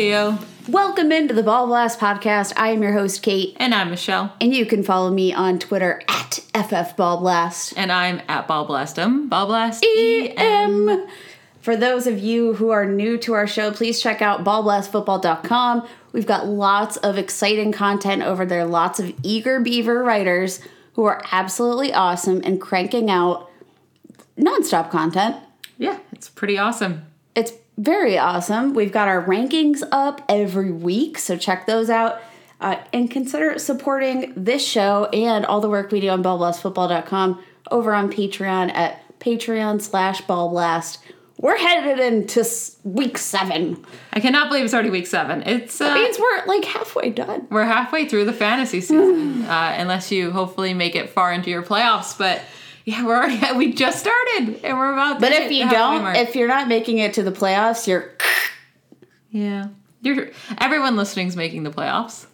Ayo. Welcome into the Ball Blast podcast. I am your host, Kate, And I'm Michelle. and you can follow me on Twitter at FFBallblast. And I'm at Ballblastum. Ballblast EM. For those of you who are new to our show, please check out ballblastfootball.com. We've got lots of exciting content over there, lots of eager beaver writers who are absolutely awesome and cranking out nonstop content. Yeah, it's pretty awesome. Very awesome. We've got our rankings up every week, so check those out. Uh, and consider supporting this show and all the work we do on ballblastfootball.com over on Patreon at patreon slash ballblast. We're headed into week seven. I cannot believe it's already week seven. It's uh, That means we're like halfway done. we're halfway through the fantasy season, uh, unless you hopefully make it far into your playoffs. But yeah, we're already we just started, and we're about. To But if you don't, if you're not making it to the playoffs, you're yeah, you're everyone listening's making the playoffs.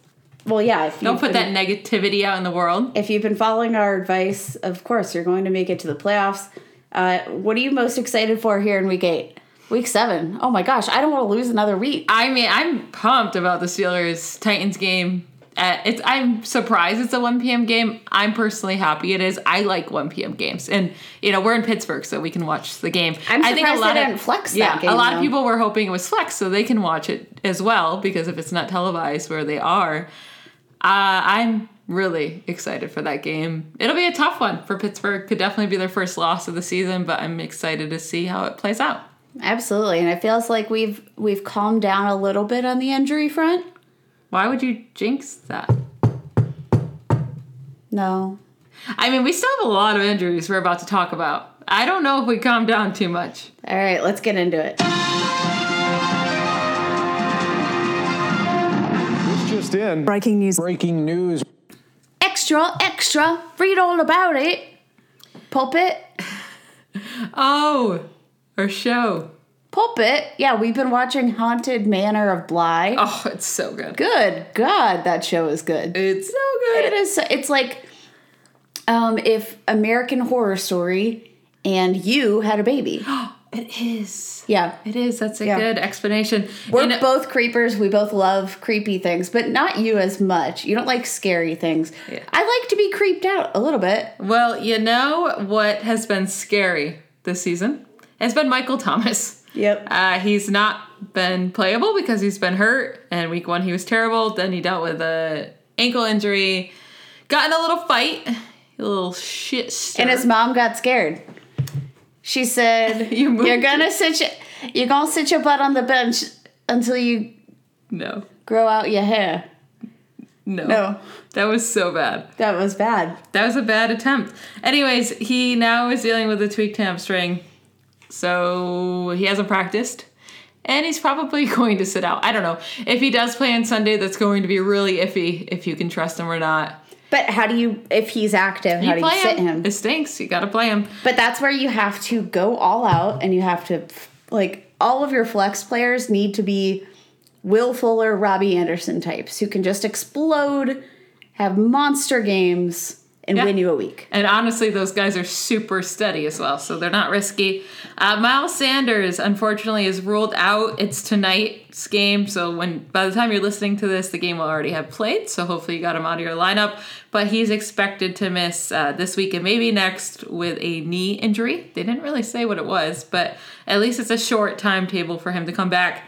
well, yeah. If Don't put been- that negativity out in the world. if you've been following our advice, of course, you're going to make it to the playoffs. Uh, what are you most excited for here in week eight? Week seven. Oh my gosh, I don't want to lose another week. I mean, I'm pumped about the Steelers Titans game. Uh, it's I'm surprised it's a 1 p.m. game. I'm personally happy it is. I like 1 p.m. games, and you know we're in Pittsburgh, so we can watch the game. I'm I think a lot of flex that yeah, game, a lot though. of people were hoping it was flex, so they can watch it as well because if it's not televised where they are, uh, I'm really excited for that game. It'll be a tough one for Pittsburgh. Could definitely be their first loss of the season, but I'm excited to see how it plays out. Absolutely, and it feels like we've we've calmed down a little bit on the injury front. Why would you jinx that? No, I mean, we still have a lot of injuries we're about to talk about. I don't know if we calm down too much. all right, let's get into it. This just in. Breaking news. Breaking news. Extra, extra, read all about it. Pulpit, Oh, our show. Pulpit. Yeah, we've been watching Haunted Manor of Bly. Oh, it's so good. Good God, that show is good. It's so It good. is. It's like um, if American Horror Story and you had a baby. It is. Yeah, It is. That's a Yeah. good explanation. we're know- both creepers. We both love creepy things, but not you as much. You don't like scary things. Yeah. I like to be creeped out a little bit. well, you know what has been scary this season? It's been Michael Thomas. Yep. Uh, he's not been playable because he's been hurt. And week one, he was terrible. Then he dealt with a ankle injury, got in a little fight, a little shit. Stir. And his mom got scared. She said, you "You're gonna sit your, you're gonna sit your butt on the bench until you no, grow out your hair." no, No, that was so bad. that was bad. That was a bad attempt. Anyways, he now is dealing with a tweaked hamstring, so he hasn't practiced. And he's probably going to sit out. I don't know. If he does play on Sunday, that's going to be really iffy if you can trust him or not. But how do you, if he's active, how do you sit him? It stinks. You got to play him. But that's where you have to go all out and you have to like all of your flex players need to be Will Fuller, Robby Anderson types who can just explode, have monster games, and Yeah. win you a week. And honestly, those guys are super steady as well, so they're not risky. Uh, Miles Sanders, unfortunately, is ruled out. It's tonight's game, so when by the time you're listening to this, the game will already have played. So hopefully, you got him out of your lineup. But he's expected to miss uh, this week and maybe next with a knee injury. They didn't really say what it was, but at least it's a short timetable for him to come back.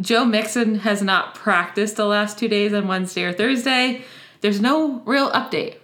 Joe Mixon has not practiced the last two days on Wednesday or Thursday. There's no real update.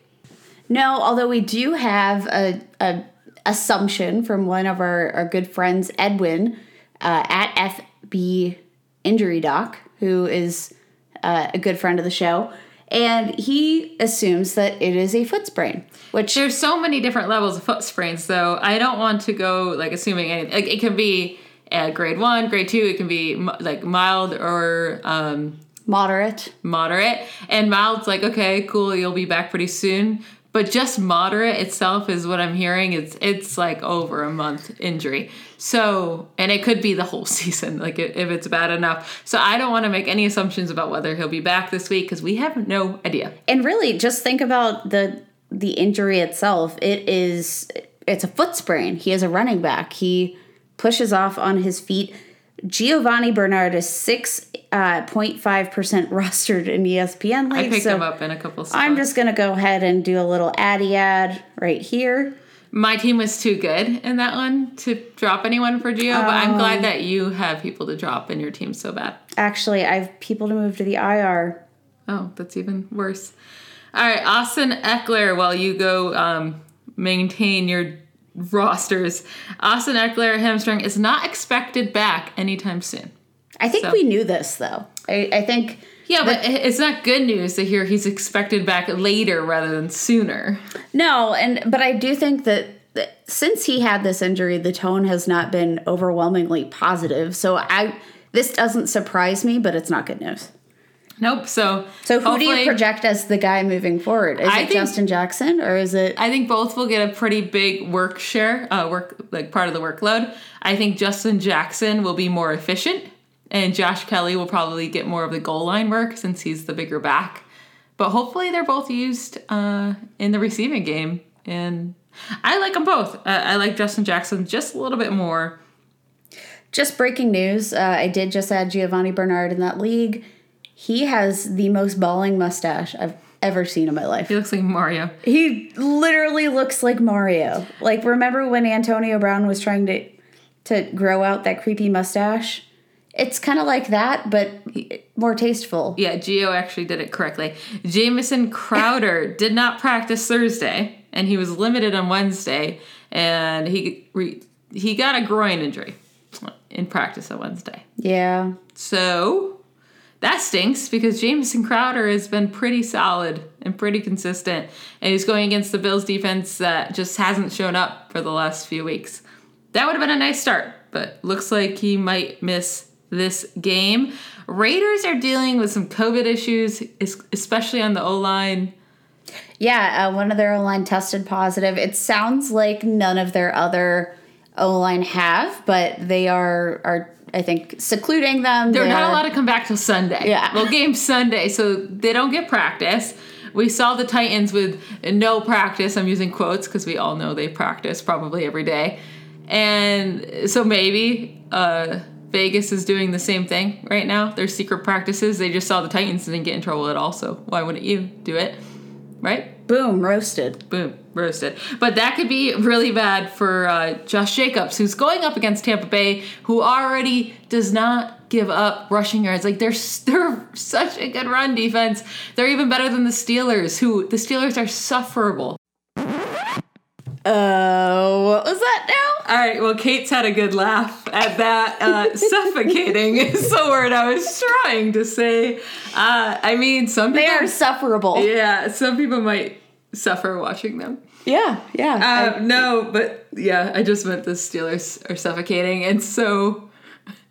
No, although we do have a, a assumption from one of our, our good friends, Edwin, uh, at FB Injury Doc, who is uh, a good friend of the show, and he assumes that it is a foot sprain, which There's so many different levels of foot sprains, So I don't want to go like assuming anything. Like it can be at grade one, grade two. It can be like mild or um, Moderate. moderate. And mild's like, okay, cool, you'll be back pretty soon. But just moderate itself is what I'm hearing. It's it's like over a month injury. So, and it could be the whole season, like if it's bad enough. So I don't want to make any assumptions about whether he'll be back this week because we have no idea. And really, just think about the the injury itself. It is it's a foot sprain. He is a running back. He pushes off on his feet. Giovani Bernard is six uh, point five percent rostered in ESPN I league. picked so him up in a couple spots. I'm just gonna go ahead and do a little addy ad right here. My team was too good in that one to drop anyone for Gio, but I'm Oh. glad that you have people to drop in your team so bad. Actually, I have people to move to the IR. Oh, that's even worse. All right, Austin Ekeler, while you go um, maintain your rosters, Austin Ekeler hamstring is not expected back anytime soon. I think So- we knew this though. I, I think Yeah, but it- it's not good news to hear he's expected back later rather than sooner. No, and but I do think that, that since he had this injury, the tone has not been overwhelmingly positive. So I this doesn't surprise me, but it's not good news. Nope. So So who do you project as the guy moving forward? Is I it think- Justin Jackson or is it I think both will get a pretty big work share, uh, work like part of the workload. I think Justin Jackson will be more efficient, and Josh Kelley will probably get more of the goal line work since he's the bigger back. But hopefully, they're both used uh, in the receiving game, and I like them both. Uh, I like Justin Jackson just a little bit more. just breaking news? Uh, I did just add Giovani Bernard in that league. He has the most balling mustache I've ever seen in my life. He looks like Mario. He literally looks like Mario. Like remember when Antonio Brown was trying to to grow out that creepy mustache? It's kind of like that, but more tasteful. Yeah, Gio actually did it correctly. Jamison Crowder did not practice Thursday, and he was limited on Wednesday, and he re, he got a groin injury in practice on Wednesday. Yeah. So that stinks because Jamison Crowder has been pretty solid and pretty consistent, and he's going against the Bills defense that just hasn't shown up for the last few weeks. That would have been a nice start, but looks like he might miss this game. Raiders are dealing with some COVID issues, especially on the O line. Yeah, uh, one of their O line tested positive. It sounds like none of their other O line have, but they are are I think secluding them. They're not They're- allowed to come back till Sunday. Yeah. Well, game Sunday, so they don't get practice. We saw the Titans with no practice. I'm using quotes because we all know they practice probably every day. And so maybe uh, Vegas is doing the same thing right now. Their secret practices. They just saw the Titans and didn't get in trouble at all. So why wouldn't you do it? Right? Boom, roasted. Boom, roasted. But that could be really bad for uh, Josh Jacobs, who's going up against Tampa Bay, who already does not give up rushing yards. Like they're they're such a good run defense. They're even better than the Steelers, who the Steelers are sufferable. Oh, what was that now? All right, well, Kate's had a good laugh at that. Uh, suffocating is the word I was trying to say. Uh, I mean, some people. They are sufferable. yeah, some people might suffer watching them. Yeah, yeah. Uh, no, but yeah, I just meant the Steelers are suffocating, and so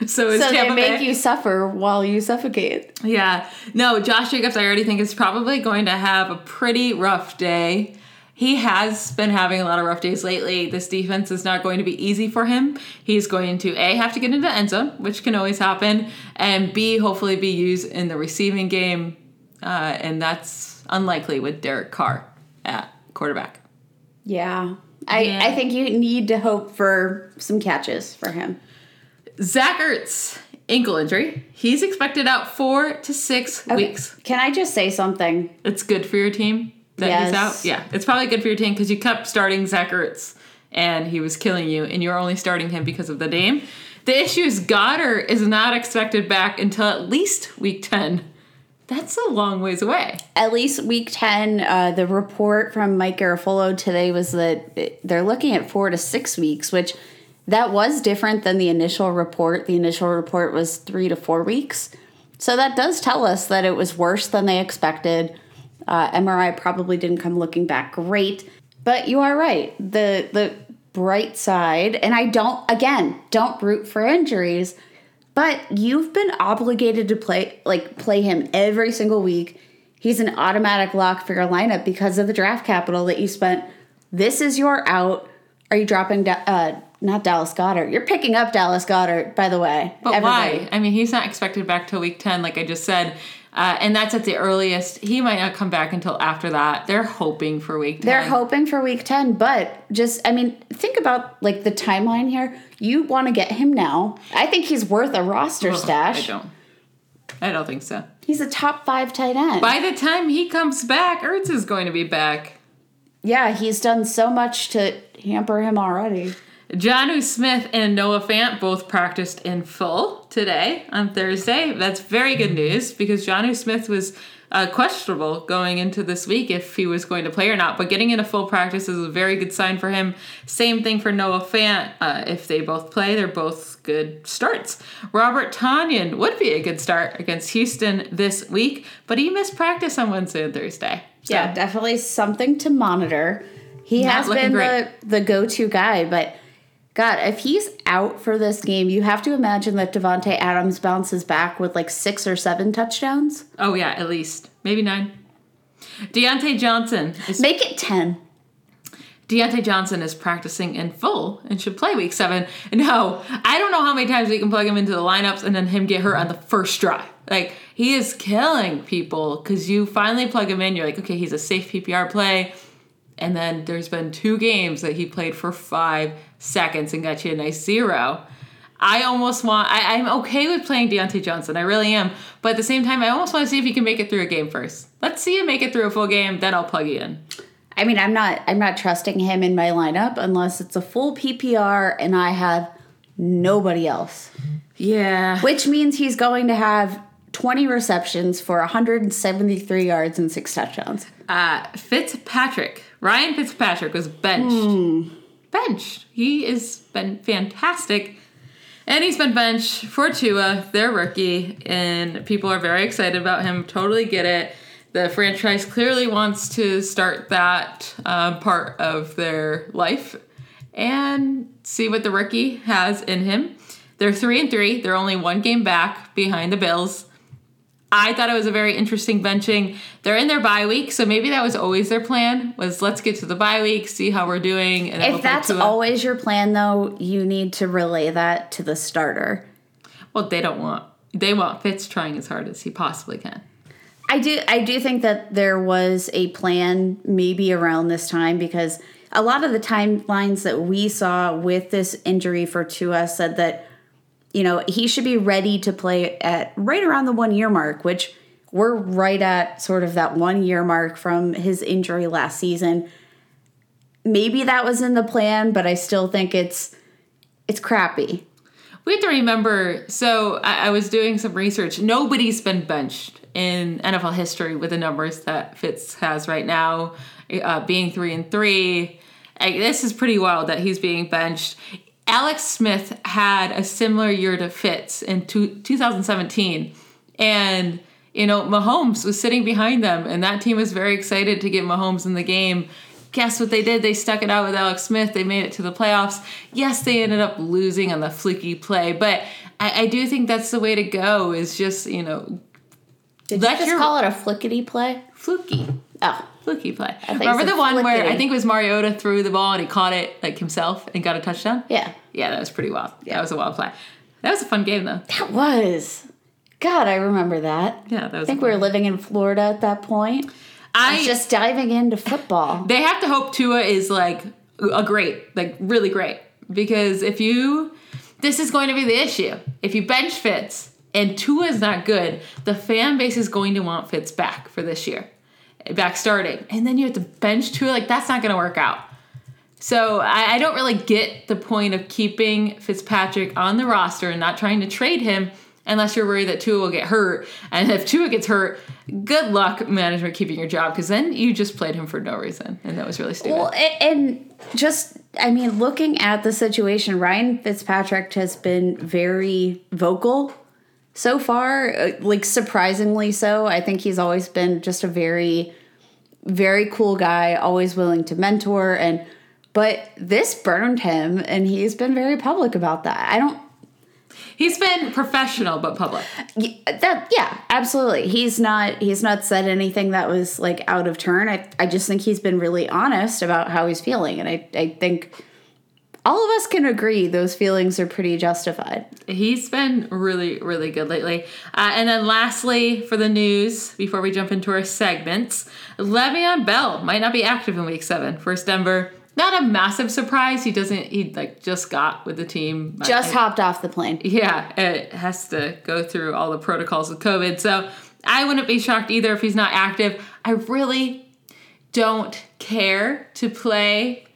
so is so they make Bay. you suffer while you suffocate. yeah, no, Josh Jacobs, I already think is probably going to have a pretty rough day. He has been having a lot of rough days lately. This defense is not going to be easy for him. He's going to a have to get into the end zone, which can always happen, and b hopefully be used in the receiving game, uh, and that's unlikely with Derek Carr at quarterback. Yeah. I, Yeah. I think you need to hope for some catches for him. Zach Ertz, ankle injury. He's expected out four to six weeks. Can I just say something? It's good for your team that he's out. Yeah, it's probably good for your team because you kept starting Zach Ertz and he was killing you, and you're only starting him because of the name. The issue is Goedert is not expected back until at least week 10. That's a long ways away. At least week 10, uh, the report from Mike Garafolo today was that they're looking at four to six weeks, which that was different than the initial report. The initial report was three to four weeks. So that does tell us that it was worse than they expected. Uh, MRI probably didn't come looking back great, but you are right. The the bright side, and I don't, again, don't root for injuries, but you've been obligated to play, like, play him every single week. He's an automatic lock for your lineup because of the draft capital that you spent. This is your out. Are you dropping, Da- uh, not Dallas Goedert? You're picking up Dallas Goedert, by the way. But everybody. why? I mean, he's not expected back till week 10, like I just said. Uh, and that's at the earliest. He might not come back until after that. They're hoping for week 10. They're hoping for week 10, but just, I mean, think about like the timeline here. You want to get him now. I think he's worth a roster Ugh, stash. I don't. I don't think so. He's a top five tight end. By the time he comes back, Ertz is going to be back. yeah, he's done so much to hamper him already. Jonnu Smith and Noah Fant both practiced in full today on Thursday. That's very good news because Jonnu Smith was uh, questionable going into this week if he was going to play or not. But getting into full practice is a very good sign for him. Same thing for Noah Fant. Uh, if they both play, they're both good starts. Robert Tonyan would be a good start against Houston this week, but he missed practice on Wednesday and Thursday. So, Yeah, definitely something to monitor. He Not has been great. the, the go to guy, but God, if he's out for this game, you have to imagine that Davante Adams bounces back with like six or seven touchdowns. Oh, yeah, at least. Maybe nine. Diontae Johnson is Make it 10. Diontae Johnson is practicing in full and should play week seven. No, I don't know how many times we can plug him into the lineups and then him get hurt on the first drive. Like, he is killing people because you finally plug him in. You're like, okay, he's a safe PPR play. And then there's been two games that he played for five seconds and got you a nice zero. I almost want, I, I'm okay with playing Diontae Johnson. I really am. But at the same time, I almost want to see if he can make it through a game first. Let's see him make it through a full game, then I'll plug you in. I mean, I'm not I'm not trusting him in my lineup unless it's a full PPR and I have nobody else. Yeah. Which means he's going to have 20 receptions for 173 yards and six touchdowns. Uh, Fitzpatrick, Ryan Fitzpatrick was benched. Benched. He has been fantastic. And he's been benched for Tua, their rookie, and people are very excited about him. Totally get it. The franchise clearly wants to start that um, part of their life and see what the rookie has in him. They're three and three. They're only one game back behind the Bills. I thought it was a very interesting benching. They're in their bye week, so maybe that was always their plan. Was let's get to the bye week, see how we're doing, and we'll If that's always your plan though, you need to relay that to the starter. well, they don't want they want Fitz trying as hard as he possibly can. I do I do think that there was a plan maybe around this time because a lot of the timelines that we saw with this injury for Tua said that you know he should be ready to play at right around the one year mark, which we're right at sort of that one year mark from his injury last season. Maybe that was in the plan, but I still think it's it's crappy. We have to remember. So I, I was doing some research. Nobody's been benched in NFL history with the numbers that Fitz has right now, uh, being three and three. Like, this is pretty wild that he's being benched. Alex Smith had a similar year to Fitz in two, 2017, and you know Mahomes was sitting behind them, and that team was very excited to get Mahomes in the game guess what they did? They stuck it out with Alex Smith. They made it to the playoffs. Yes, they ended up losing on the fluky play, but I, I do think that's the way to go. Is just you know Did Let you just your- call it a flickety play? fluky, Oh, fluky play. Remember the one where I think it was Mariota threw the ball and he caught it like himself and got a touchdown. yeah. Yeah, that was pretty wild. Yeah. That was a wild play. That was a fun game though. That was. God, I remember that. Yeah, that was. I think we were living in Florida at that point. I I was just diving into football. they have to hope Tua is like a great, like really great. Because if you, this is going to be the issue. If you bench Fitz and Tua is not good, the fan base is going to want Fitz back for this year, back starting, and then you have to bench Tua. Like that's not going to work out. So I, I don't really get the point of keeping Fitzpatrick on the roster and not trying to trade him unless you're worried that Tua will get hurt. And if Tua gets hurt, good luck management keeping your job because then you just played him for no reason, and that was really stupid. Well, and just, I mean, looking at the situation, Ryan Fitzpatrick has been very vocal so far, uh, like surprisingly so. I think he's always been just a very, very cool guy, always willing to mentor and but this burned him, and he's been very public about that. I don't. He's been professional but public. y- That yeah, absolutely. He's not. He's not said anything that was like out of turn. I I just think he's been really honest about how he's feeling, and I I think all of us can agree those feelings are pretty justified. He's been really, really good lately. Uh, and then lastly, for the news, before we jump into our segments, Le'Veon Bell might not be active in week seven. First Denver. Not a massive surprise. He doesn't, he like just got with the team. Just I- hopped off the plane. Yeah, it has to go through all the protocols with COVID. So I wouldn't be shocked either if he's not active. I really don't care to play.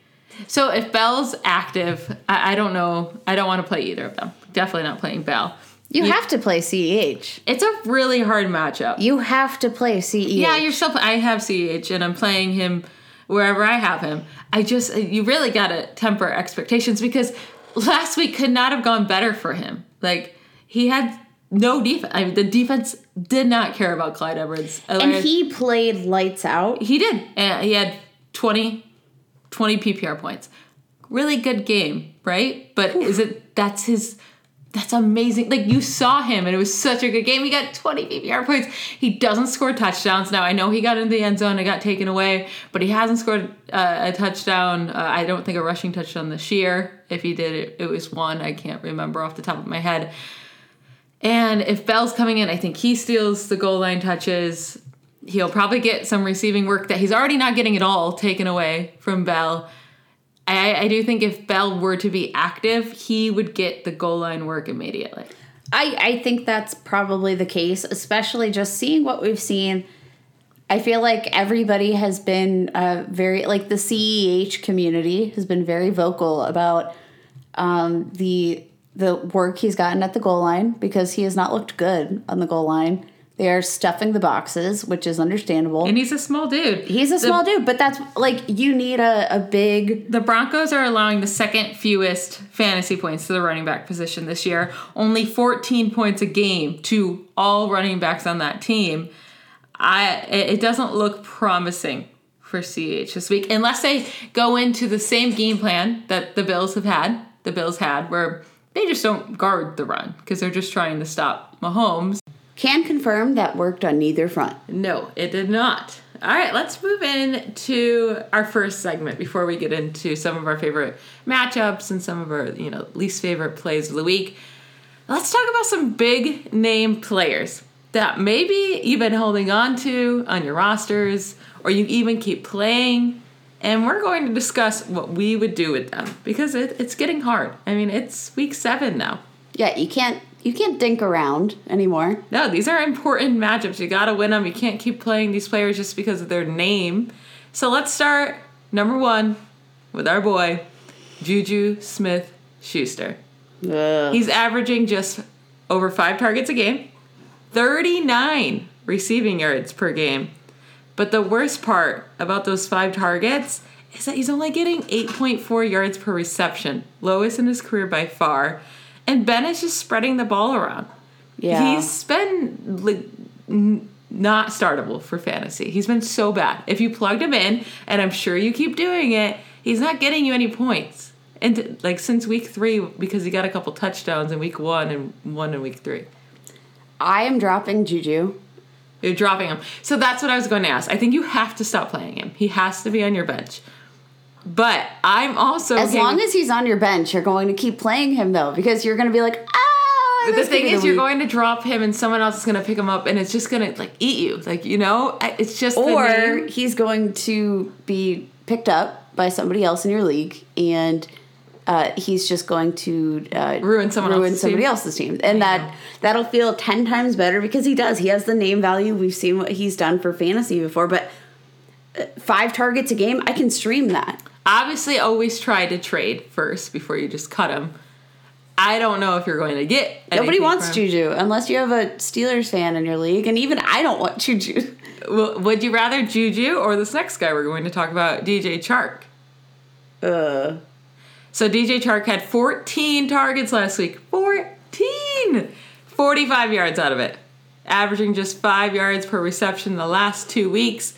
So if Bell's active, I, I don't know. I don't want to play either of them. Definitely not playing Bell. You Yeah. have to play CEH. It's a really hard matchup. You have to play CEH. Yeah, you're still. I have CH and I'm playing him wherever I have him. I just uh, you really got to temper expectations because last week could not have gone better for him. Like he had no defense. I mean, the defense did not care about Clyde Edwards. and he played lights out. he did. And he had 20, 20 PPR points. Really good game, right? But is it that's his that's amazing. Like you saw him and it was such a good game. He got 20 PPR points. He doesn't score touchdowns. Now I know he got into the end zone and got taken away, but he hasn't scored uh, a touchdown. Uh, I don't think a rushing touchdown this year. If he did it, it was one. I can't remember off the top of my head. And if Bell's coming in, I think he steals the goal line touches. He'll probably get some receiving work that he's already not getting at all taken away from Bell. I, I do think if Bell were to be active, he would get the goal line work immediately. I, I think that's probably the case, especially just seeing what we've seen. I feel like everybody has been uh, very, like the CEH community has been very vocal about um, the the work he's gotten at the goal line because he has not looked good on the goal line. They are stuffing the boxes, which is understandable. And he's a small dude. He's a The- small dude, but that's like you need a, a big The Broncos are allowing the second fewest fantasy points to the running back position this year. Only 14 points a game to all running backs on that team. I it it doesn't look promising for CH this week unless they go into the same game plan that the Bills have had. The Bills had where they just don't guard the run because they're just trying to stop Mahomes. Can confirm that worked on neither front. No, it did not. All right, let's move in to our first segment before we get into some of our favorite matchups and some of our, you know, least favorite plays of the week. Let's talk about some big name players that maybe you've been holding on to on your rosters or you even keep playing. And we're going to discuss what we would do with them because it, it's getting hard. I mean, it's week seven now. Yeah, you can't you can't dink around anymore. No, these are important matchups. You got to win them. You can't keep playing these players just because of their name. So let's start number one with our boy, Juju Smith Schuster. He's averaging just over five targets a game, 39 receiving yards per game. But the worst part about those five targets is that he's only getting 8.4 yards per reception, lowest in his career by far. And Ben is just spreading the ball around. Yeah. He's been like, n- not startable for fantasy. He's been so bad. If you plugged him in, and I'm sure you keep doing it, he's not getting you any points. And like since week three, because he got a couple touchdowns in week one and one in week three. I am dropping Juju. You're dropping him. So that's what I was going to ask. I think you have to stop playing him. He has to be on your bench. But I'm also As long as he's on your bench, you're going to keep playing him though, because you're going to be like, ah. The thing is, you're going to drop him, and someone else is going to pick him up, and it's just going to like eat you. Like you know, it's just the or he's going to be picked up by somebody else in your league, and uh, he's just going to uh, Ruin someone ruin else's somebody team. else's team, and that that'll feel ten times better because he does. He has the name value. We've seen what he's done for fantasy before, but uh, five targets a game, I can stream that. Obviously always try to trade first before you just cut him. I don't know if you're going to get. Nobody wants. Juju unless you have a Steelers fan in your league, and even I don't want Juju. Well, Would you rather Juju or this next guy we're going to talk about, DJ Chark? Uh, So DJ Chark had 14 targets last week. 14! 45 yards out of it. Averaging just five yards per reception the last two weeks.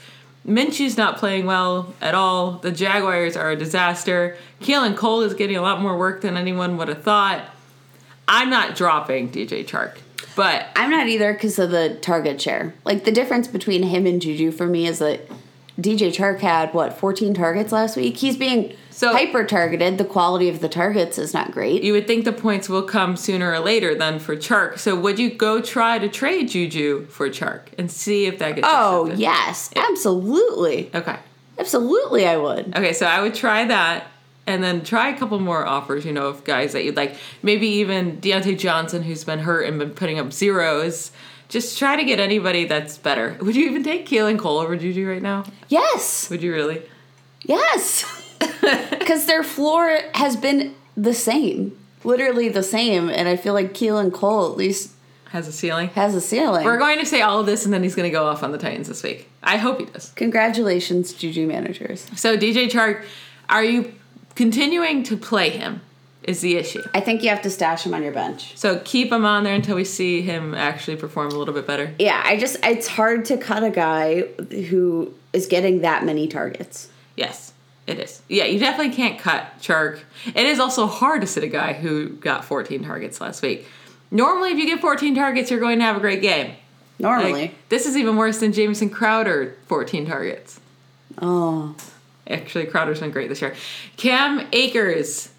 Minshew's not playing well at all. The Jaguars are a disaster. Keelan Cole is getting a lot more work than anyone would have thought. I'm not dropping DJ Chark, but I'm not either because of the target share. Like the difference between him and Juju for me is that DJ Chark had what 14 targets last week. He's being So- hyper targeted. The quality of the targets is not great. you would think the points will come sooner or later than for Chark. So would you go try to trade Juju for Chark and see if that gets oh accepted? yes, absolutely, Okay. absolutely, I would. Okay, so I would try that and then try a couple more offers, you know, of guys that you'd like. Maybe even Diontae Johnson, who's been hurt and been putting up zeros. Just try to get anybody that's better. Would you even take Keelan Cole over Juju right now? Yes, Would you really? yes, because their floor has been the same, literally the same, and I feel like Keelan Cole at least Has a ceiling? has a ceiling. We're going to say all of this and then he's going to go off on the Titans this week. I hope he does. Congratulations, Juju managers. So, DJ Chark, are you continuing to play him? Is the issue. I think you have to stash him on your bench. So, keep him on there until we see him actually perform a little bit better. Yeah, I just it's hard to cut a guy who is getting that many targets. Yes, it is. Yeah, you definitely can't cut Chark. It is also hard to sit a guy who got 14 targets last week. Normally, if you get 14 targets, you're going to have a great game. Normally. Like, this is even worse than Jamison Crowder 14 targets. oh. Actually, Crowder's been great this year. Cam Akers,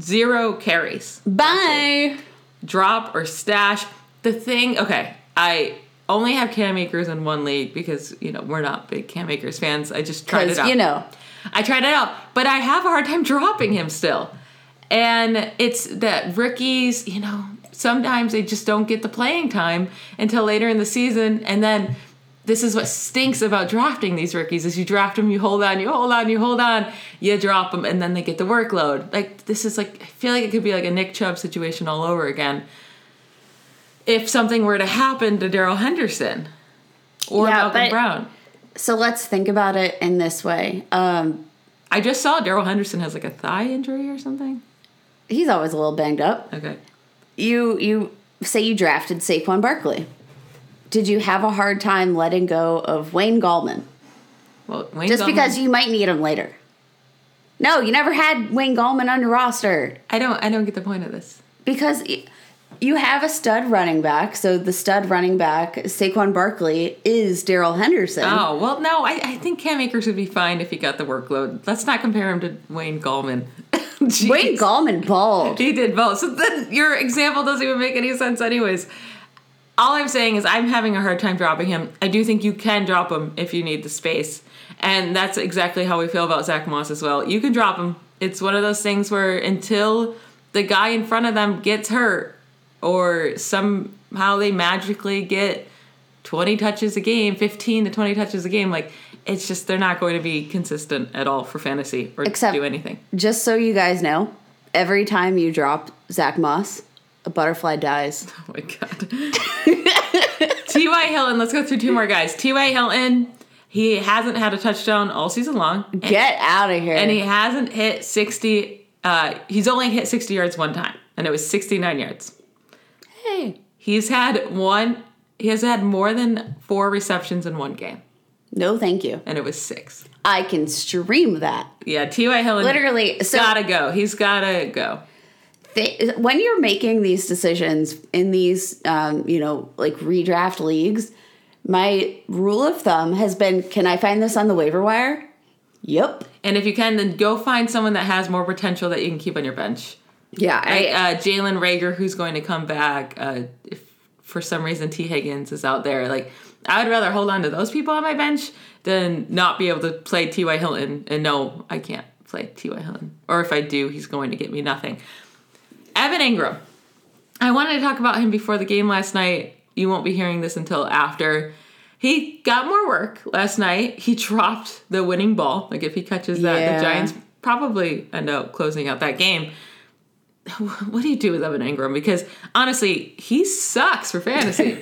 zero carries. Bye. Drop or stash. The thing, okay, I only have Cam Akers in one league because, you know, we're not big Cam Akers fans. I just tried it out. you know. I tried it out, but I have a hard time dropping him still. And it's that rookies, you know, sometimes they just don't get the playing time until later in the season. And then this is what stinks about drafting these rookies is you draft them, you hold on, you hold on, you hold on, you drop them, and then they get the workload. Like this is like I feel like it could be like a Nick Chubb situation all over again. If something were to happen to Darrell Henderson or Yeah, Malcolm Brown. So let's think about it in this way. Um, I just saw Darrell Henderson has like a thigh injury or something. he's always a little banged up. Okay. You you say you drafted Saquon Barkley. Did you have a hard time letting go of Wayne Gallman? Well, Wayne Just Gallman- because you might need him later. No, you never had Wayne Gallman on your roster. I don't I don't get the point of this. Because you have a stud running back, so the stud running back, Saquon Barkley, is Darrell Henderson. Oh well, no, I, I think Cam Akers would be fine if he got the workload. Let's not compare him to Wayne Gallman. Wayne Gallman balled. He did both. So then your example doesn't even make any sense, anyways. All I'm saying is I'm having a hard time dropping him. I do think you can drop him if you need the space. And that's exactly how we feel about Zach Moss as well. You can drop him. It's one of those things where until the guy in front of them gets hurt or somehow they magically get 20 touches a game, 15 to 20 touches a game, like it's just they're not going to be consistent at all for fantasy or Except- do anything. Just so you guys know, every time you drop Zach Moss, a butterfly dies. Oh my god. T.Y. Hilton, let's go through two more guys. T.Y. Hilton, he hasn't had a touchdown all season long. And, Get out of here. and he hasn't hit 60, uh, he's only hit 60 yards one time, and it was 69 yards. Hey. He's had one, he has had more than four receptions in one game, No, thank you. and it was six. I can stream that. Yeah, T.Y. Hilton. Literally, so gotta go. He's gotta go. they, when you're making these decisions in these, um, you know, like redraft leagues, my rule of thumb has been: Can I find this on the waiver wire? Yep. And if you can, then go find someone that has more potential that you can keep on your bench. Yeah, I, uh, Jalen Reagor, who's going to come back. Uh, if for some reason Tee Higgins is out there, like I would rather hold on to those people on my bench than not be able to play T. Y. Hilton and no, I can't play T. Y. Hilton. Or if I do, he's going to get me nothing. Evan Engram. I wanted to talk about him before the game last night. You won't be hearing this until after. He got more work last night. He dropped the winning ball. Like if he catches that, Yeah. the Giants probably end up closing out that game what do you do with Evan Engram? Because honestly, he sucks for fantasy.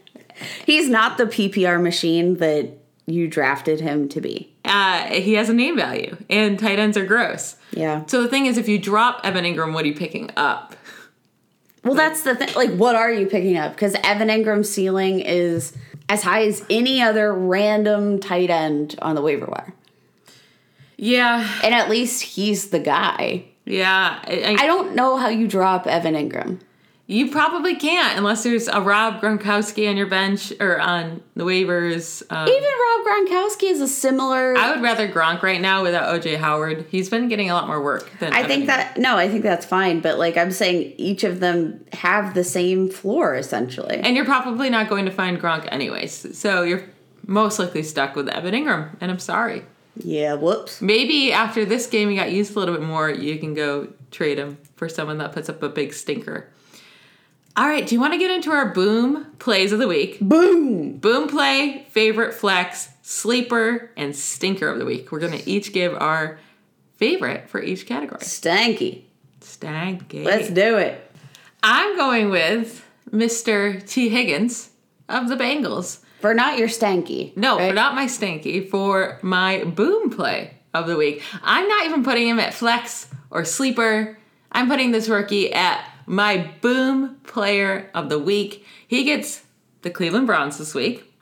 he's not the PPR machine that you drafted him to be. uh, he has a name value, and tight ends are gross. Yeah. So the thing is, if you drop Evan Engram, what are you picking up? Well, that's the thing. Like, what are you picking up? Because Evan Engram's ceiling is as high as any other random tight end on the waiver wire. Yeah, And at least he's the guy. Yeah. I, I don't know how you drop Evan Engram. you probably can't unless there's a Rob Gronkowski on your bench or on the waivers. Um, Even Rob Gronkowski is a similar. I would rather Gronk right now without OJ Howard. He's been getting a lot more work than I Evan think Engram. that no, I think that's fine. But like I'm saying, each of them have the same floor essentially. And you're probably not going to find Gronk anyways. So you're most likely stuck with Evan Engram. And I'm sorry. Yeah, whoops. Maybe after this game he got used a little bit more, you can go trade him for someone that puts up a big stinker. All right, do you want to get into our boom plays of the week? Boom. Boom play, favorite flex, sleeper, and stinker of the week. We're going to each give our favorite for each category. Stanky. Stanky. Let's do it. I'm going with Mr. Tee Higgins of the Bengals. For not your stanky. No, right? for not my stanky, for my boom play of the week. I'm not even putting him at flex or sleeper. I'm putting this rookie at my boom player of the week. He gets the Cleveland Browns this week.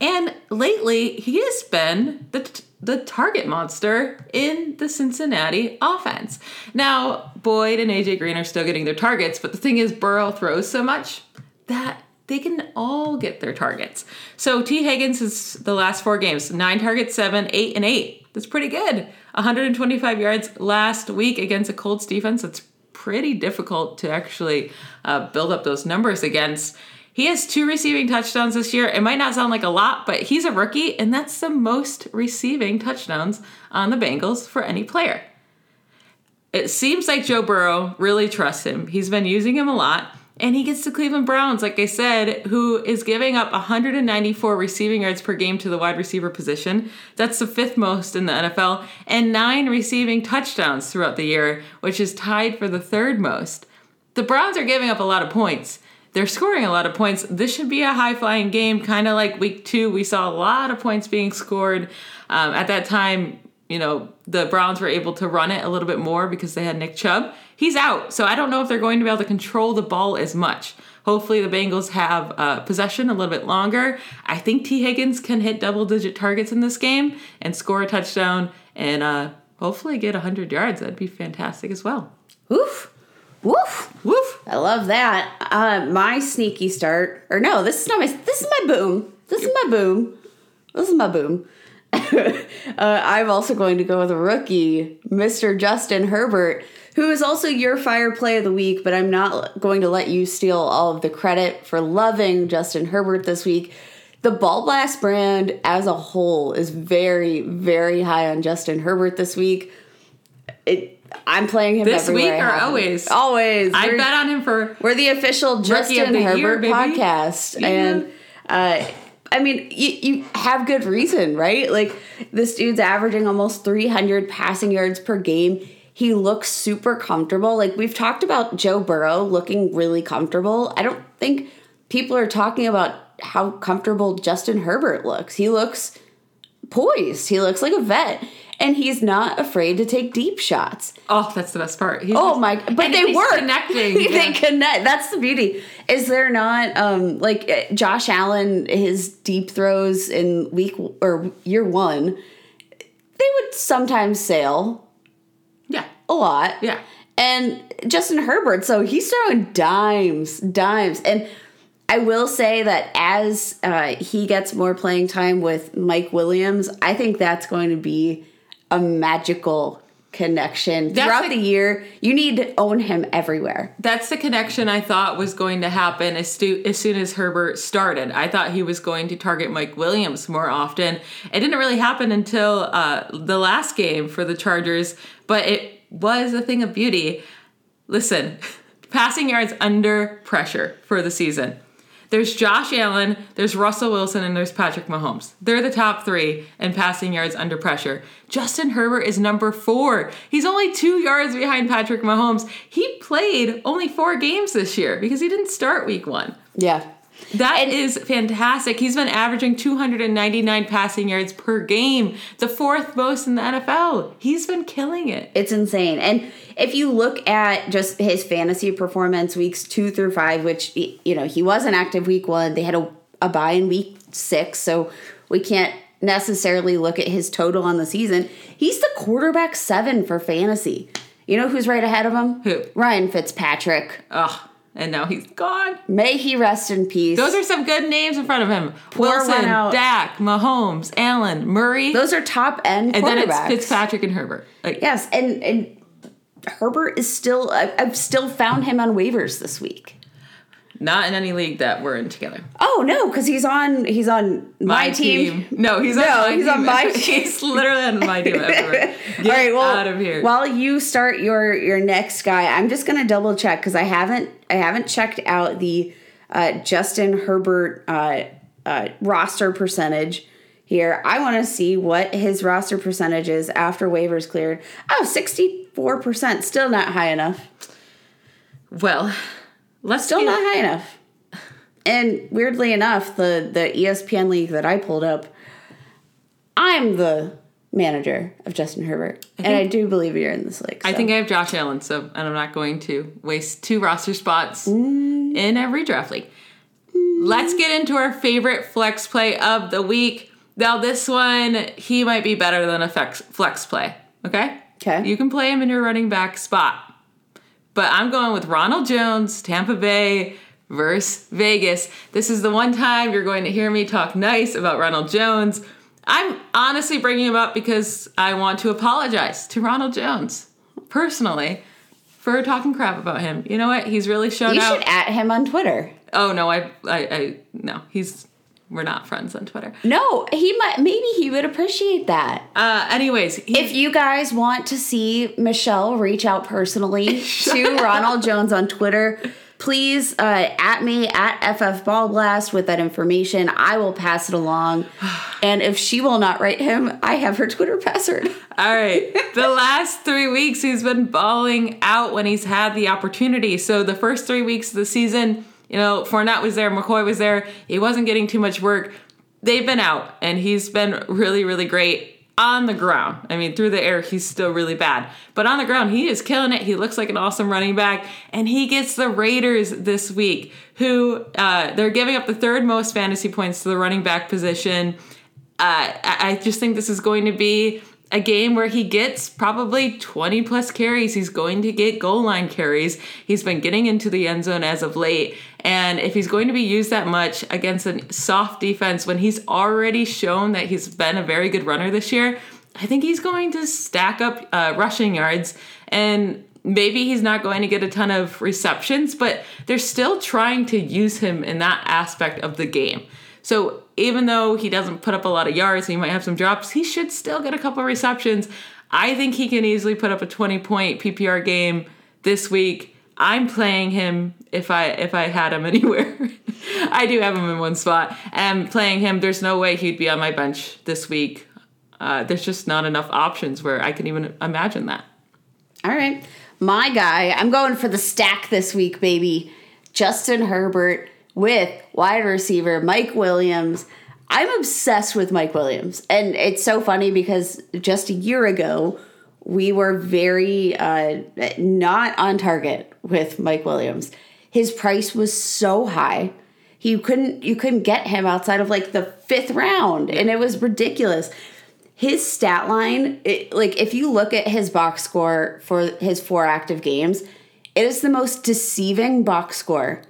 And lately, he has been the, the target monster in the Cincinnati offense. Now, Boyd and AJ Green are still getting their targets, but the thing is, Burrow throws so much that they can all get their targets. So Tee Higgins is the last four games nine targets, seven, eight, and eight. That's pretty good. 125 yards last week against a Colts defense. That's pretty difficult to actually uh, build up those numbers against. He has two receiving touchdowns this year. It might not sound like a lot, but he's a rookie, and that's the most receiving touchdowns on the Bengals for any player. It seems like Joe Burrow really trusts him. He's been using him a lot. And he gets to Cleveland Browns, like I said, who is giving up 194 receiving yards per game to the wide receiver position. That's the fifth most in the NFL, and nine receiving touchdowns throughout the year, which is tied for the third most. The Browns are giving up a lot of points. They're scoring a lot of points. This should be a high flying game, kind of like week two. We saw a lot of points being scored. Um, at that time, you know, the Browns were able to run it a little bit more because they had Nick Chubb. He's out, so I don't know if they're going to be able to control the ball as much. Hopefully, the Bengals have uh, possession a little bit longer. I think Tee Higgins can hit double digit targets in this game and score a touchdown and uh, hopefully get 100 yards. That'd be fantastic as well. Woof. Woof. Woof! I love that. Uh, my sneaky start, or no, this is not my. This is my boom. This is my boom. This is my boom. uh, I'm also going to go with a rookie, Mr. Justin Herbert, who is also your fire play of the week. But I'm not going to let you steal all of the credit for loving Justin Herbert this week. The Ball Blast brand as a whole is very, very high on Justin Herbert this week. It. I'm playing him This week or always? Always. I We're- bet on him for we're the official Justin the Herbert year, podcast, Yeah. and uh, I mean, you, you have good reason, right? Like this dude's averaging almost 300 passing yards per game. He looks super comfortable. Like we've talked about Joe Burrow looking really comfortable. I don't think people are talking about how comfortable Justin Herbert looks. He looks poised. He looks like a vet. And he's not afraid to take deep shots. Oh, that's the best part. He's Oh just- my! But they were connecting. they yeah. connect. That's the beauty. Is there not um like uh, Josh Allen? His deep throws in week or year one, they would sometimes sail. A lot. Yeah. And Justin Herbert, so he's throwing dimes, dimes, and. I will say that as uh, he gets more playing time with Mike Williams, I think that's going to be a magical connection That's throughout the- the year. You need to own him everywhere. That's the connection I thought was going to happen as, stu- as soon as Herbert started. I thought he was going to target Mike Williams more often. It didn't really happen until uh, the last game for the Chargers, but it was a thing of beauty. Listen, passing yards under pressure for the season. There's Josh Allen, there's Russell Wilson, and there's Patrick Mahomes. They're the top three in passing yards under pressure. Justin Herbert is number four. He's only two yards behind Patrick Mahomes. He played only four games this year because he didn't start week one. Yeah. That is fantastic. He's been averaging 299 passing yards per game, the fourth most in the NFL. He's been killing it. It's insane. And if you look at just his fantasy performance weeks two through five, which, you know, he wasn't active week one, they had a, a bye in week six, so we can't necessarily look at his total on the season. He's the quarterback seven for fantasy. You know who's right ahead of him? Who? Ryan Fitzpatrick. Ugh. And now he's gone. May he rest in peace. Those are some good names in front of him. Wilson. Dak, Mahomes, Allen, Murray, Those are top end and then it's. Fitzpatrick and Herbert. Like, Yes, and and Herbert is still. I've still found him on waivers this week. Not in any league that we're in together. Oh no, because he's on. He's on my, team. No, he's on No, my he's team. on my team. he's literally on my team. Everywhere. Get All right, well, out of here. While you start your your next guy, I'm just gonna double check because I haven't I haven't checked out the uh, Justin Herbert uh, uh, roster percentage here. I want to see what his roster percentage is after waivers cleared. Oh, 64 percent, still not high enough. well, let's Still not high enough. And weirdly enough, the the ESPN league that I pulled up, I'm the manager of Justin Herbert, and I do believe you're in this league. I think I have Josh Allen, so and I'm not going to waste two roster spots Mm. in every draft league. Let's get into our favorite flex play of the week. Now, this one he might be better than a flex flex play. Okay. You can play him in your running back spot, but I'm going with Ronald Jones, Tampa Bay versus Vegas. This is the one time you're going to hear me talk nice about Ronald Jones. I'm honestly bringing him up because I want to apologize to Ronald Jones personally for talking crap about him. You know what? He's really shown you out. should at him on Twitter. oh no, I, I, I, no, he's. We're not friends on Twitter. No, he might. Maybe he would appreciate that. Uh, anyways, he, If you guys want to see Michelle reach out personally to Ronald Jones on Twitter, please uh, at me at FF Ball Blast with that information. I will pass it along. And if she will not write him, I have her Twitter password. All right. The last three weeks, he's been balling out when he's had the opportunity. So the first three weeks of the season, you know, Fournette was there, McCoy was there. He wasn't getting too much work. They've been out, and he's been really, really great on the ground. I mean, through the air, he's still really bad. But on the ground, he is killing it. He looks like an awesome running back, and he gets the Raiders this week, who uh, they're giving up the third most fantasy points to the running back position uh, I I just think this is going to be a game where he gets probably 20 plus carries. He's going to get goal line carries. He's been getting into the end zone as of late. And if he's going to be used that much against a soft defense when he's already shown that he's been a very good runner this year, I think he's going to stack up uh, rushing yards and maybe he's not going to get a ton of receptions, but they're still trying to use him in that aspect of the game. So even though he doesn't put up a lot of yards, he might have some drops, he should still get a couple receptions. I think he can easily put up a 20 point PPR game this week. I'm playing him if I if I had him anywhere. I do have him in one spot. And playing him. There's no way he'd be on my bench this week. Uh, there's just not enough options where I can even imagine that. All right. My guy, I'm going for the stack this week, baby. Justin Herbert with wide receiver Mike Williams. I'm obsessed with Mike Williams. And it's so funny because just a year ago, we were very uh, not on target with Mike Williams. His price was so high. He couldn't you couldn't get him outside of like the fifth round, and it was ridiculous his stat line, it, like if you look at his box score for his four active games, it is the most deceiving box score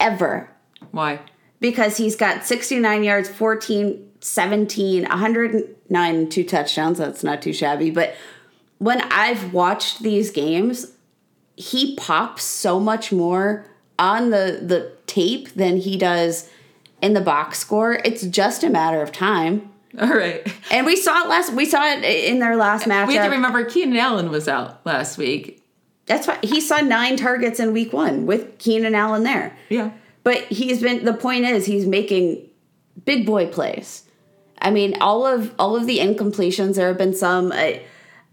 ever Why? because he's got 69 yards, 14, 17, 109, two touchdowns. That's not too shabby. But when I've watched these games, he pops so much more on the, the tape than he does in the box score. It's just a matter of time. All right. And we saw it last. We saw it in their last match. We have to remember Keenan Allen was out last week. That's why he saw nine targets in week one with Keenan Allen there. Yeah. But he's been. The point is, he's making big boy plays. I mean, all of all of the incompletions. There have been some.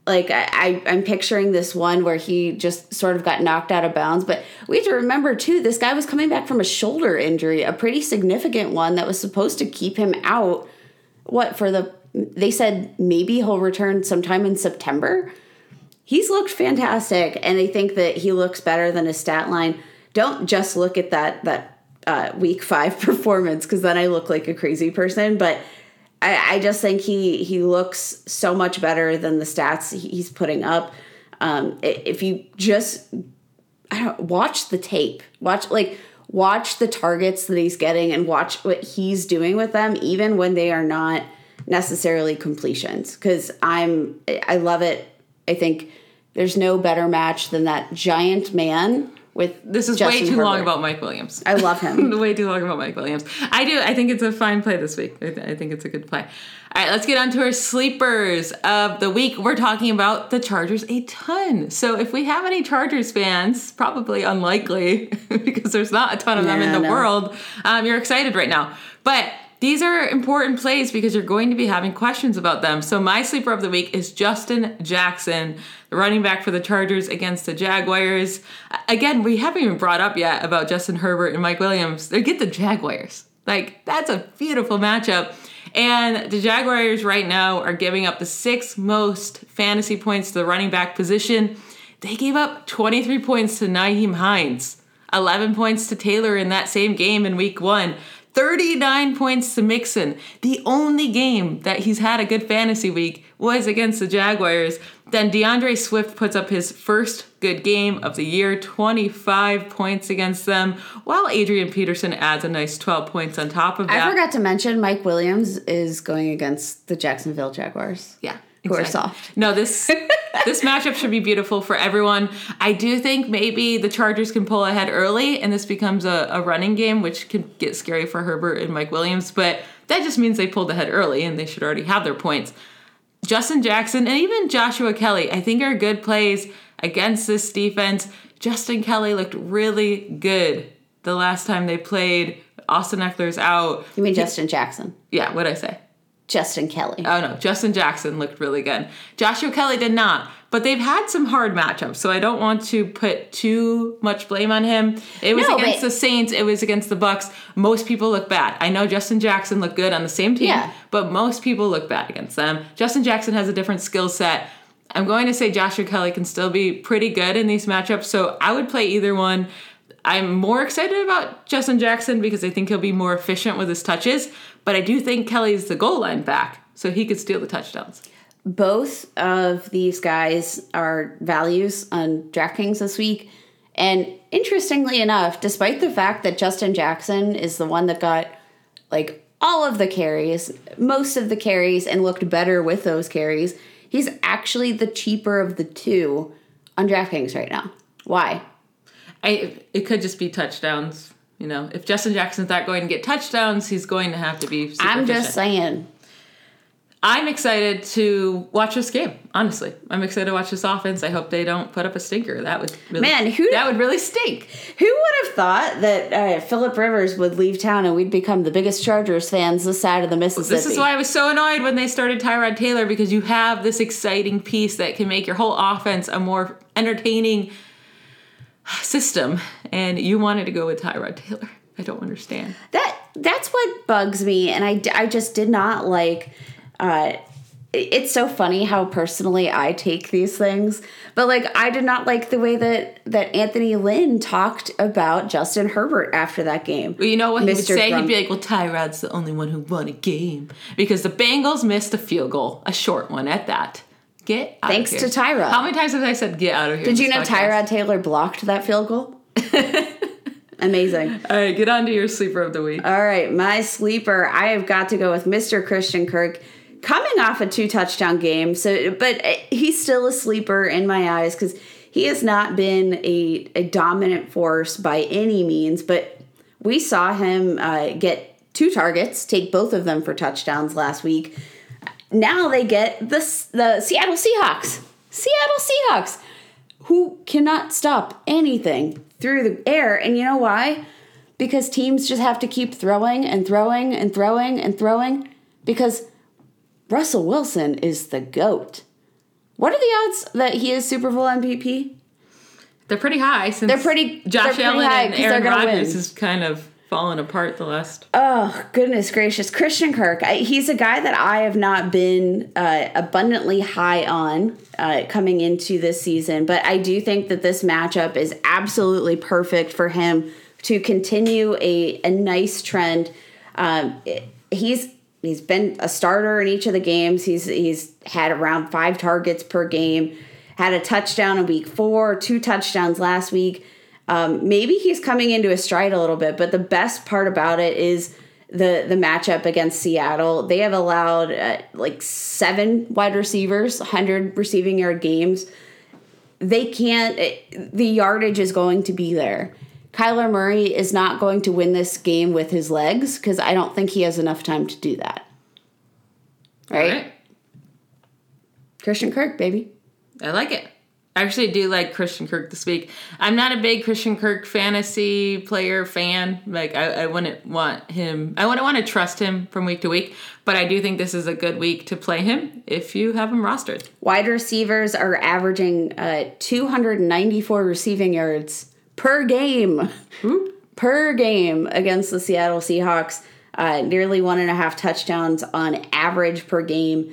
Like I, I, I'm picturing this one where he just sort of got knocked out of bounds. But we have to remember too, this guy was coming back from a shoulder injury, a pretty significant one that was supposed to keep him out. What for the? They said maybe he'll return sometime in September. He's looked fantastic, and I think that he looks better than his stat line. Don't just look at that that uh, week five performance because then I look like a crazy person. But I, I just think he he looks so much better than the stats he's putting up. Um, if you just I don't watch the tape, watch like watch the targets that he's getting and watch what he's doing with them, even when they are not necessarily completions. Because I'm I love it. I think there's no better match than that giant man with This is Justin way too long about Mike Williams. I love him. way too long about Mike Williams. I do. I think it's a fine play this week. I, th- I think it's a good play. All right, let's get on to our sleepers of the week. We're talking about the Chargers a ton. So if we have any Chargers fans, probably unlikely because there's not a ton of them in the no. world, um, you're excited right now. But these are important plays because you're going to be having questions about them. So my sleeper of the week is Justin Jackson, the running back for the Chargers against the Jaguars. Again, we haven't even brought up yet about Justin Herbert and Mike Williams. They get the Jaguars. Like that's a beautiful matchup. And the Jaguars right now are giving up the sixth most fantasy points to the running back position. They gave up 23 points to Nyheim Hines, 11 points to Taylor in that same game in week one. 39 points to Mixon. The only game that he's had a good fantasy week was against the Jaguars. Then DeAndre Swift puts up his first good game of the year, 25 points against them, while Adrian Peterson adds a nice 12 points on top of that. I forgot to mention Mike Williams is going against the Jacksonville Jaguars. Yeah. Who are soft. No, this this matchup should be beautiful for everyone. I do think maybe the Chargers can pull ahead early and this becomes a, a running game, which can get scary for Herbert and Mike Williams, but that just means they pulled ahead early and they should already have their points. Justin Jackson and even Joshua Kelley, I think are good plays against this defense. Justin Kelly looked really good the last time they played. Austin Ekeler's out. You mean Justin Jackson? Yeah, what'd I say? Justin Kelly. Oh no, Justin Jackson looked really good. Joshua Kelley did not, but they've had some hard matchups, so I don't want to put too much blame on him. It was No, against the Saints, it was against the Bucs. Most people look bad. I know Justin Jackson looked good on the same team, Yeah. but most people look bad against them. Justin Jackson has a different skill set. I'm going to say Joshua Kelley can still be pretty good in these matchups, so I would play either one. I'm more excited about Justin Jackson because I think he'll be more efficient with his touches, but I do think Kelley's the goal line back, so he could steal the touchdowns. both of these guys are values on DraftKings this week. And interestingly enough, despite the fact that Justin Jackson is the one that got like all of the carries, most of the carries, and looked better with those carries, he's actually the cheaper of the two on DraftKings right now. Why? I it could just be touchdowns. You know, if Justin Jackson's not going to get touchdowns, he's going to have to be. Super I'm just efficient. saying. I'm excited to watch this game. Honestly, I'm excited to watch this offense. I hope they don't put up a stinker. That would really, Man, who- that would really stink. Who would have thought that uh, Philip Rivers would leave town and we'd become the biggest Chargers fans this side of the Mississippi? This is why I was so annoyed when they started Tyrod Taylor because you have this exciting piece that can make your whole offense a more entertaining system, and you wanted to go with Tyrod Taylor. I don't understand. that that's what bugs me and I I just did not like uh it's so funny how personally i take these things but like i did not like the way that that anthony lynn talked about justin herbert after that game Well, you know what he would Mr. say? He'd be like, "Well, Tyrod's the only one who won a game because the Bengals missed a field goal, a short one at that." Get out Thanks of here. to Tyrod. How many times have I said "get out of here"? did you know podcast? tyrod taylor blocked that field goal amazing All right, get on to your sleeper of the week. All right, my sleeper. I have got to go with Mr. Christian Kirk, coming off a two touchdown game. So, but uh, he's still a sleeper in my eyes because he has not been a, a dominant force by any means. But we saw him uh, get two targets, take both of them for touchdowns last week. Now they get the the Seattle Seahawks. Seattle Seahawks who cannot stop anything through the air. And you know why? Because teams just have to keep throwing and throwing and throwing and throwing because Russell Wilson is the GOAT. What are the odds that he is Super Bowl MVP? They're pretty high since They're pretty- Josh they're pretty Allen and Aaron Rodgers win. has kind of fallen apart the last. Oh, goodness gracious. Christian Kirk, I, he's a guy that I have not been uh, abundantly high on uh, coming into this season, but I do think that this matchup is absolutely perfect for him to continue a, a nice trend. Um, he's he's been a starter in each of the games. He's he's had around five targets per game. Had a touchdown in week four, two touchdowns last week. Um, maybe he's coming into his stride a little bit, but the best part about it is the the matchup against Seattle. They have allowed uh, like seven wide receivers, 100 receiving yard games. They can't. It, the yardage is going to be there. Kyler Murray is not going to win this game with his legs because I don't think he has enough time to do that. Right? All right. Christian Kirk, baby. I like it. I actually do like Christian Kirk this week. I'm not a big Christian Kirk fantasy player fan. Like I, I wouldn't want him. I wouldn't want to trust him from week to week. But I do think this is a good week to play him if you have him rostered. Wide receivers are averaging uh, 294 receiving yards per game. Per game against the Seattle Seahawks. Uh, nearly one and a half touchdowns on average per game.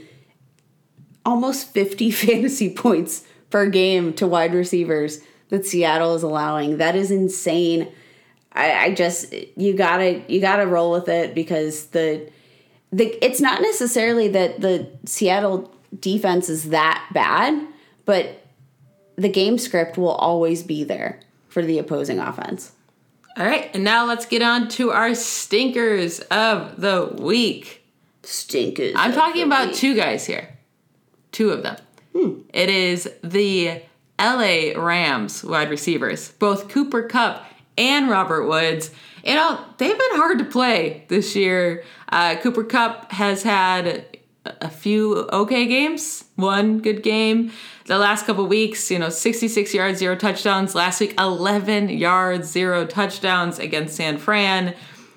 Almost 50 fantasy points per game to wide receivers that Seattle is allowing. That is insane. I, I just you gotta you gotta roll with it because the the it's not necessarily that the Seattle defense is that bad, but the game script will always be there for the opposing offense. All right, and now let's get on to our stinkers of the week. Stinkers. I'm talking about week. two guys here. Two of them. It is the LA Rams wide receivers, both Cooper Kupp and Robert Woods. You know, they've been hard to play this year. Uh, Cooper Kupp has had a few okay games, one good game. The last couple weeks, you know, 66 yards, zero touchdowns. Last week, 11 yards, zero touchdowns against San Fran.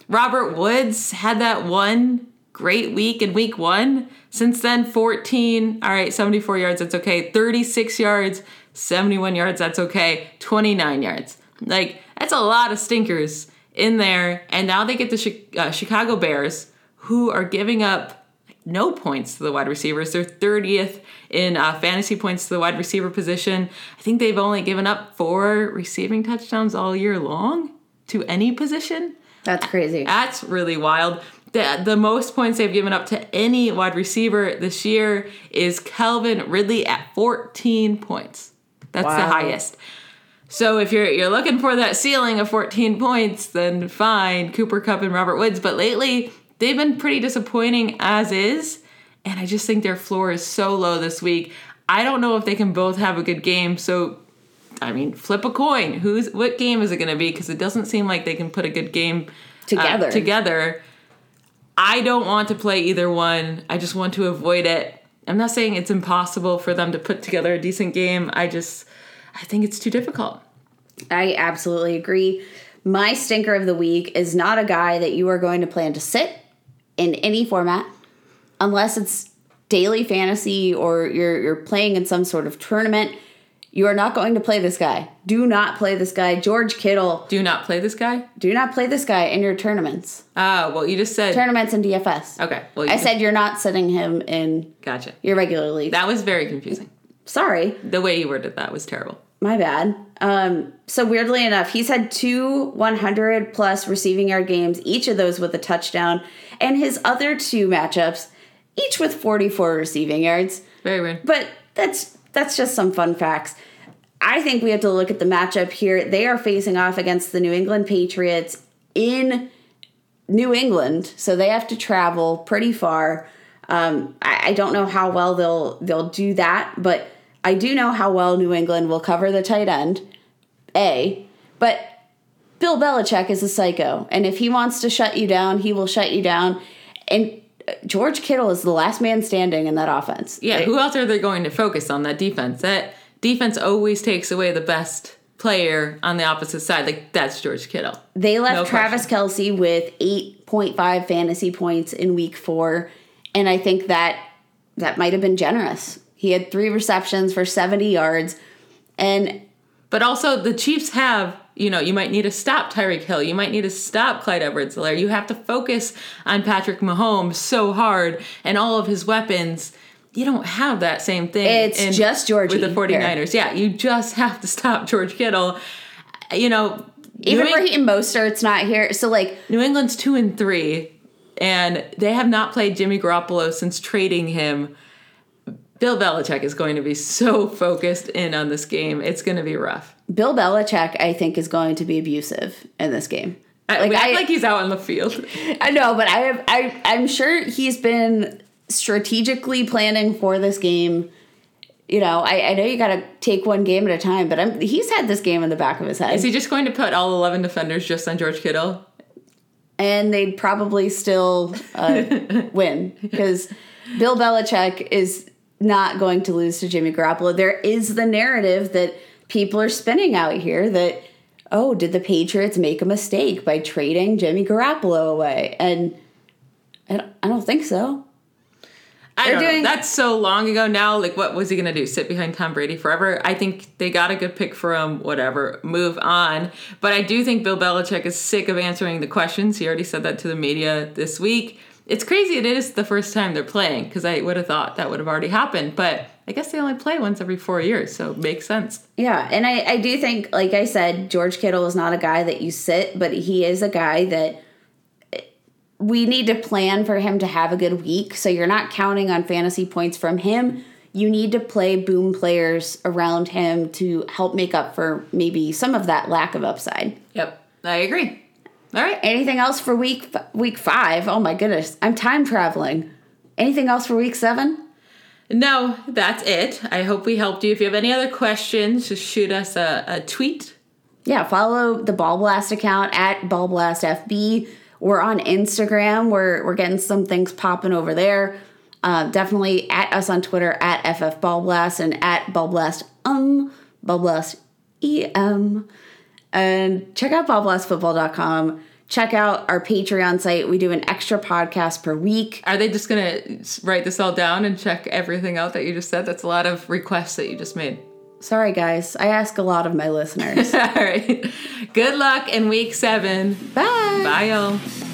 Robert Woods had that one great week in week one. Since then, 14, all right, 74 yards, that's okay. 36 yards, 71 yards, that's okay. 29 yards. Like, that's a lot of stinkers in there. And now they get the uh, Chicago Bears, who are giving up no points to the wide receivers. They're 30th in uh, fantasy points to the wide receiver position. I think they've only given up four receiving touchdowns all year long to any position. That's crazy. That's really wild. The, the most points they've given up to any wide receiver this year is Calvin Ridley at 14 points. That's the highest. So if you're you're looking for that ceiling of 14 points, then fine, Cooper Kupp and Robert Woods. But lately, they've been pretty disappointing as is, and I just think their floor is so low this week. I don't know if they can both have a good game. So I mean, flip a coin. Who's what game is it going to be? Because it doesn't seem like they can put a good game uh, Together. I don't want to play either one. I just want to avoid it. I'm not saying it's impossible for them to put together a decent game. I just I think it's too difficult. I absolutely agree. My stinker of the week is not a guy that you are going to plan to sit in any format unless it's daily fantasy or you're you're playing in some sort of tournament. You are not going to play this guy. Do not play this guy. George Kittle, Do not play this guy. do not play this guy in your tournaments. Ah, well, you just said Tournaments and DFS. okay. Well, you I just- said you're not sitting him in gotcha. your regular league. That was very confusing. Sorry. The way you worded that was terrible. My bad. Um, so weirdly enough, he's had two 100 plus receiving yard games, each of those with a touchdown, and his other two matchups, each with 44 receiving yards. Very weird. But that's that's just some fun facts. I think we have to look at the matchup here. They are facing off against the New England Patriots in New England, so they have to travel pretty far. Um, I, I don't know how well they'll they'll do that, but I do know how well New England will cover the tight end. A, but Bill Belichick is a psycho, and if he wants to shut you down, he will shut you down. And George Kittle is the last man standing in that offense. Yeah, who else are they going to focus on that defense? That defense always takes away the best player on the opposite side. Like that's George Kittle. They left No Travis Kelce with 8.5 fantasy points in week four. And I think that that might have been generous. He had three receptions for 70 yards. And But also the Chiefs have, you know, you might need to stop Tyreek Hill. You might need to stop Clyde Edwards-Helaire You have to focus on Patrick Mahomes so hard and all of his weapons. You don't have that same thing. It's just Georgie With the 49ers. Yeah, you just have to stop George Kittle. You know, Even New Eng- Raheem Mostert's not here. So like New England's two and three, and they have not played Jimmy Garoppolo since trading him. Bill Belichick is going to be so focused in on this game. It's going to be rough. Bill Belichick, I think, is going to be abusive in this game. I, Like, I- like he's out on the field. I know, but I have I I'm sure he's been strategically planning for this game. You know, I, I know you got to take one game at a time, but I'm, he's had this game in the back of his head, Is he just going to put all 11 defenders just on George Kittle? and they'd probably still uh, win because Bill Belichick is not going to lose to Jimmy Garoppolo. There is the narrative that people are spinning out here that oh, did the Patriots make a mistake by trading Jimmy Garoppolo away? And I don't, I don't think so. I They're don't doing- know. That's so long ago now. Like, what was he going to do? Sit behind Tom Brady forever? I think they got a good pick for him. Whatever. Move on. But I do think Bill Belichick is sick of answering the questions. He already said that to the media this week. It's crazy it is the first time they're playing because I would have thought that would have already happened. But I guess they only play once every four years, so it makes sense. Yeah, and I, I do think, like I said, George Kittle is not a guy that you sit, but he is a guy that eh, we need to plan for him to have a good week. So you're not counting on fantasy points from him. You need to play boom players around him to help make up for maybe some of that lack of upside. Yep. I agree. All right. Anything else for week week five? Oh my goodness, I'm time traveling. Anything else for week seven? No, that's it. I hope we helped you. If you have any other questions, just shoot us a, a tweet. Yeah, follow the Ball Blast account at Ball Blast FB. We're on Instagram. We're we're getting some things popping over there. Uh, definitely at us on Twitter at FF Ball Blast and at Ball Blast um Ball Blast EM. And check out ballblastfootball.com. Check out our Patreon site. We do an extra podcast per week. Are they just gonna write this all down and check everything out that you just said? That's a lot of requests that you just made. Sorry, guys. I ask a lot of my listeners. all right. Good luck in week seven. Bye. Bye, y'all.